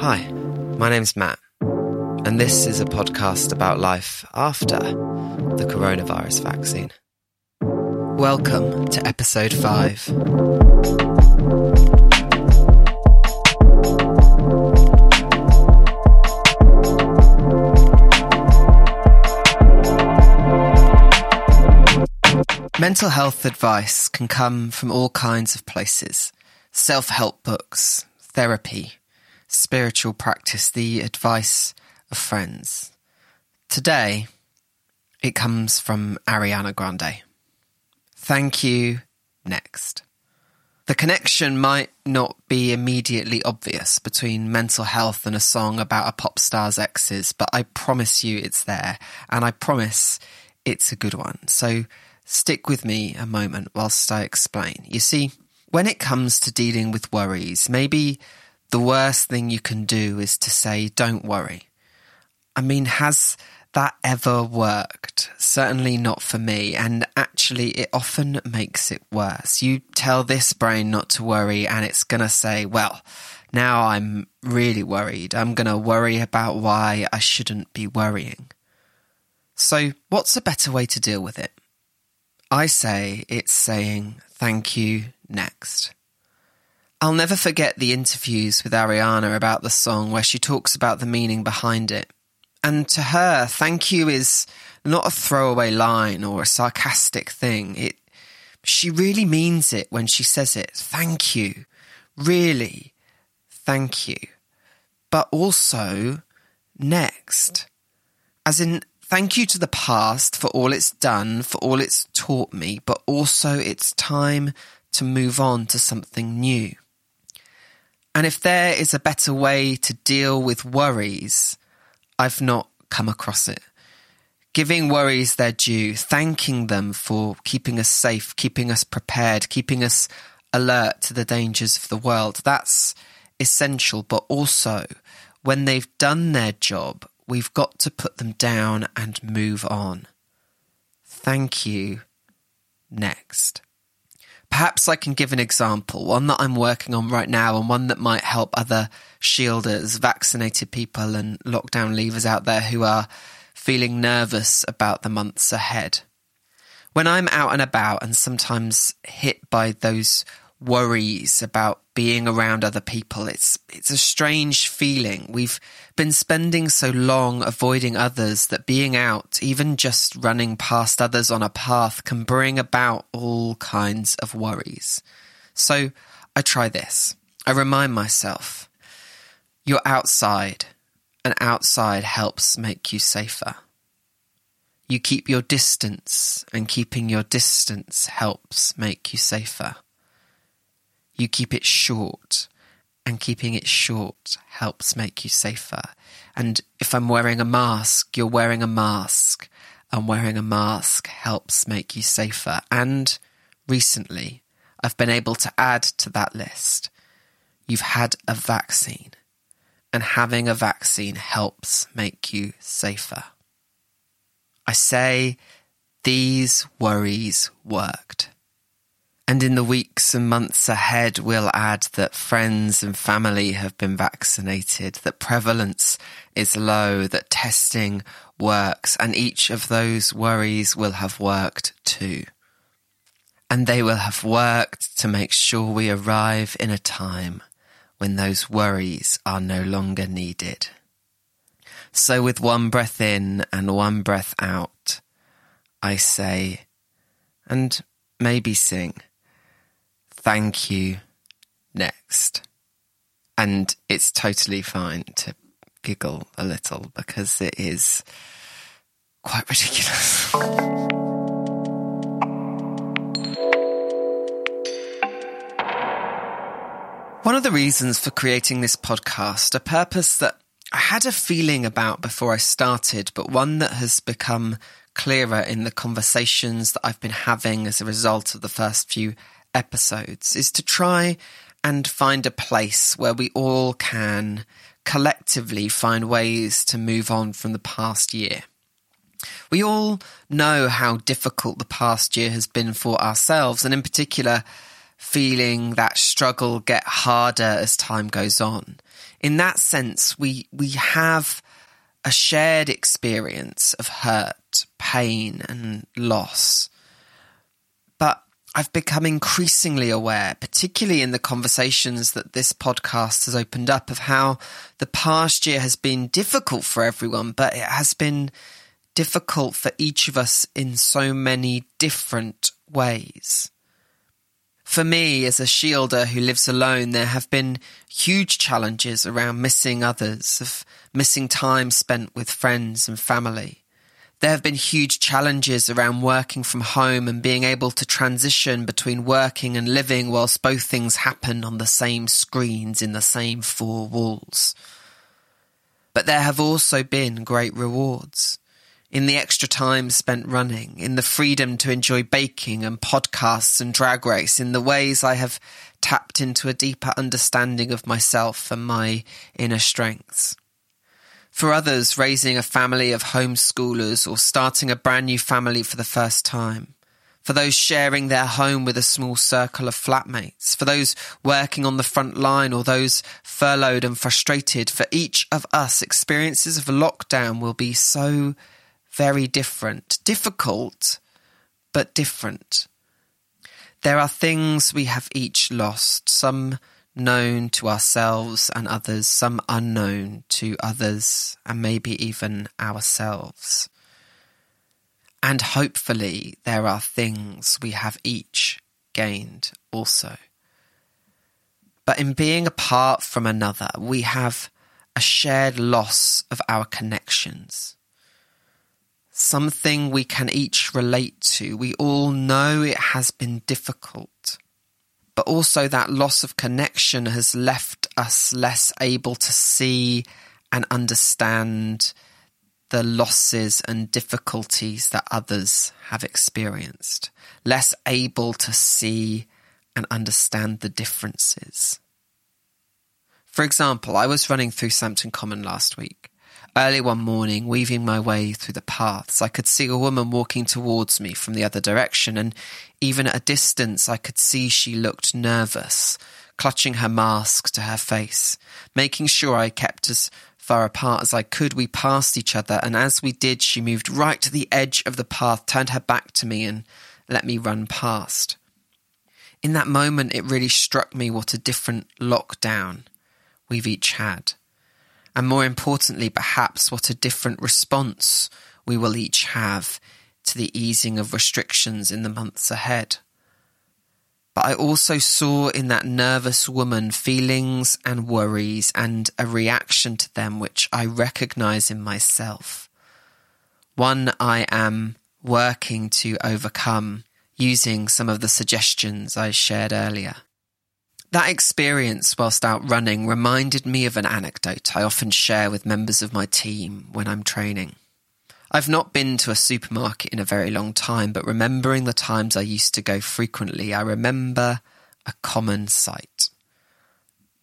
Hi, my name's Matt, and this is a podcast about life after the coronavirus vaccine. Welcome to episode 5. Mental health advice can come from all kinds of places self help books, therapy, spiritual practice, the advice of friends. Today, it comes from Ariana Grande. Thank you. Next. The connection might not be immediately obvious between mental health and a song about a pop star's exes, but I promise you it's there, and I promise it's a good one. So stick with me a moment whilst I explain. You see, when it comes to dealing with worries, maybe the worst thing you can do is to say, don't worry. I mean, has that ever worked? Certainly not for me. And actually, it often makes it worse. You tell this brain not to worry, and it's going to say, well, now I'm really worried. I'm going to worry about why I shouldn't be worrying. So, what's a better way to deal with it? I say it's saying thank you next. I'll never forget the interviews with Ariana about the song where she talks about the meaning behind it. And to her, thank you is not a throwaway line or a sarcastic thing. It, she really means it when she says it. Thank you. Really. Thank you. But also, next. As in, thank you to the past for all it's done, for all it's taught me, but also it's time to move on to something new. And if there is a better way to deal with worries, I've not come across it. Giving worries their due, thanking them for keeping us safe, keeping us prepared, keeping us alert to the dangers of the world. That's essential, but also when they've done their job, we've got to put them down and move on. Thank you. Next. Perhaps I can give an example, one that I'm working on right now and one that might help other shielders, vaccinated people, and lockdown leavers out there who are feeling nervous about the months ahead. When I'm out and about and sometimes hit by those worries about being around other people. It's it's a strange feeling. We've been spending so long avoiding others that being out, even just running past others on a path can bring about all kinds of worries. So I try this. I remind myself you're outside and outside helps make you safer. You keep your distance and keeping your distance helps make you safer you keep it short. And keeping it short helps make you safer. And if I'm wearing a mask, you're wearing a mask. And wearing a mask helps make you safer. And recently, I've been able to add to that list. You've had a vaccine. And having a vaccine helps make you safer. I say these worries worked. And in the weeks and months ahead, we'll add that friends and family have been vaccinated, that prevalence is low, that testing works, and each of those worries will have worked too. And they will have worked to make sure we arrive in a time when those worries are no longer needed. So with one breath in and one breath out, I say, and maybe sing thank you next. And it's totally fine to giggle a little because it is quite ridiculous. One of the reasons for creating this podcast, a purpose that I had a feeling about before I started, but one that has become clearer in the conversations that I've been having as a result of the first few episodes is to try and find a place where we all can collectively find ways to move on from the past year. We all know how difficult the past year has been for ourselves, and in particular, feeling that struggle get harder as time goes on. In that sense, we, we have a shared experience of hurt, pain, and loss. I've become increasingly aware, particularly in the conversations that this podcast has opened up, of how the past year has been difficult for everyone, but it has been difficult for each of us in so many different ways. For me, as a shielder who lives alone, there have been huge challenges around missing others, of missing time spent with friends and family. There have been huge challenges around working from home and being able to transition between working and living whilst both things happen on the same screens in the same four walls. But there have also been great rewards in the extra time spent running, in the freedom to enjoy baking and podcasts and drag race, in the ways I have tapped into a deeper understanding of myself and my inner strengths. For others, raising a family of homeschoolers or starting a brand new family for the first time. For those sharing their home with a small circle of flatmates. For those working on the front line or those furloughed and frustrated. For each of us, experiences of lockdown will be so very different, difficult, but different. There are things we have each lost, some known to ourselves and others, some unknown to others and maybe even ourselves. And hopefully, there are things we have each gained also. But in being apart from another, we have a shared loss of our connections something we can each relate to. We all know it has been difficult, also that loss of connection has left us less able to see and understand the losses and difficulties that others have experienced, less able to see and understand the differences. For example, I was running through Sampton Common last week Early one morning, weaving my way through the paths, I could see a woman walking towards me from the other direction, and even at a distance, I could see she looked nervous, clutching her mask to her face. Making sure I kept as far apart as I could, we passed each other, and as we did, she moved right to the edge of the path, turned her back to me, and let me run past. In that moment, it really struck me what a different lockdown we've each had and more importantly, perhaps what a different response we will each have to the easing of restrictions in the months ahead. But I also saw in that nervous woman feelings and worries and a reaction to them which I recognize in myself. One I am working to overcome using some of the suggestions I shared earlier. That experience whilst out running reminded me of an anecdote I often share with members of my team when I'm training. I've not been to a supermarket in a very long time, but remembering the times I used to go frequently, I remember a common sight.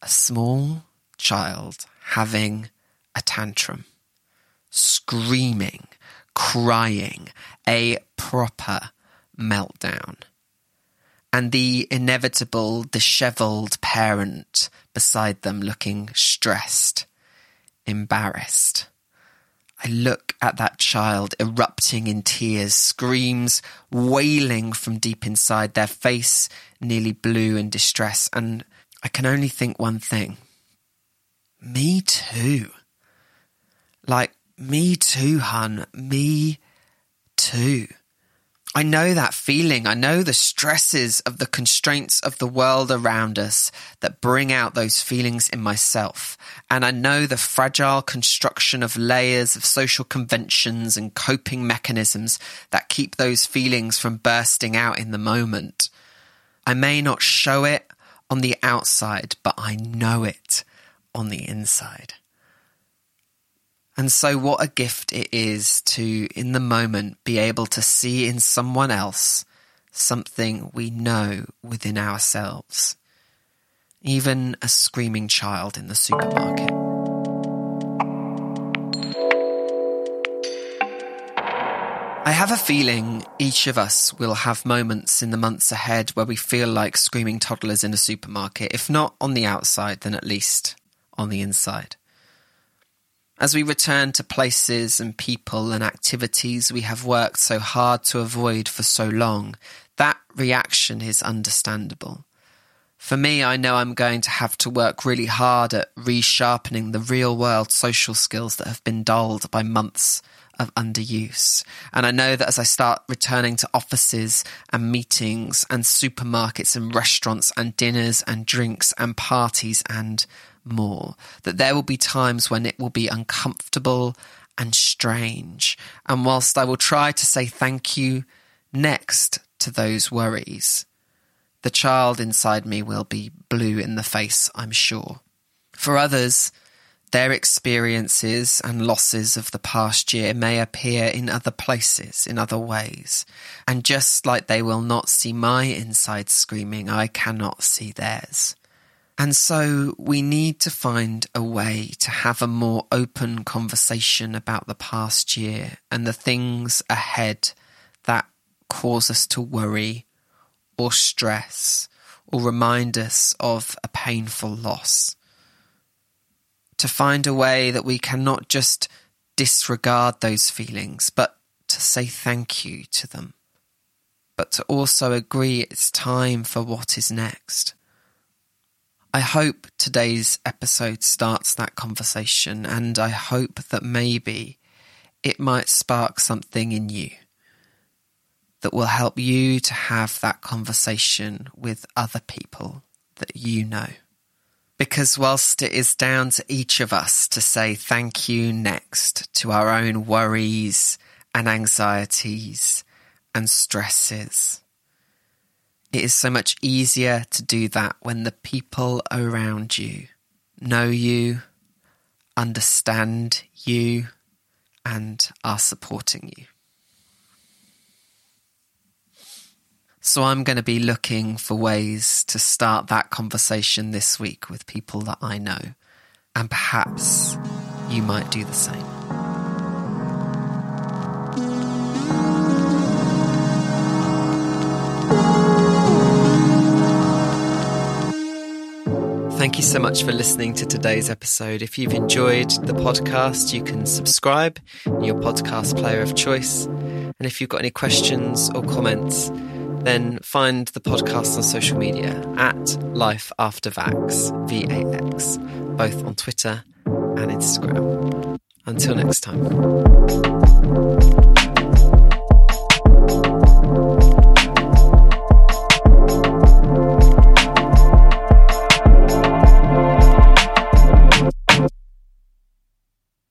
A small child having a tantrum, screaming, crying, a proper meltdown and the inevitable dishevelled parent beside them looking stressed, embarrassed. I look at that child erupting in tears, screams wailing from deep inside, their face nearly blue in distress, and I can only think one thing. Me too. Like, me too, hun. Me too. I know that feeling. I know the stresses of the constraints of the world around us that bring out those feelings in myself. And I know the fragile construction of layers of social conventions and coping mechanisms that keep those feelings from bursting out in the moment. I may not show it on the outside, but I know it on the inside. And so, what a gift it is to, in the moment, be able to see in someone else something we know within ourselves. Even a screaming child in the supermarket. I have a feeling each of us will have moments in the months ahead where we feel like screaming toddlers in a supermarket, if not on the outside, then at least on the inside. As we return to places and people and activities we have worked so hard to avoid for so long, that reaction is understandable. For me, I know I'm going to have to work really hard at resharpening the real world social skills that have been dulled by months of underuse. And I know that as I start returning to offices and meetings and supermarkets and restaurants and dinners and drinks and parties and more, that there will be times when it will be uncomfortable and strange. And whilst I will try to say thank you next to those worries, the child inside me will be blue in the face, I'm sure. For others, their experiences and losses of the past year may appear in other places, in other ways. And just like they will not see my inside screaming, I cannot see theirs. And so we need to find a way to have a more open conversation about the past year and the things ahead that cause us to worry or stress or remind us of a painful loss to find a way that we cannot just disregard those feelings, but to say thank you to them, but to also agree it's time for what is next. I hope today's episode starts that conversation, and I hope that maybe it might spark something in you that will help you to have that conversation with other people that you know. Because whilst it is down to each of us to say thank you next to our own worries and anxieties and stresses, it is so much easier to do that when the people around you know you, understand you, and are supporting you. So I'm going to be looking for ways to start that conversation this week with people that I know. And perhaps you might do the same. Thank you so much for listening to today's episode. If you've enjoyed the podcast, you can subscribe in your podcast player of choice. And if you've got any questions or comments, then find the podcast on social media at Life After Vax, V A X, both on Twitter and Instagram. Until next time.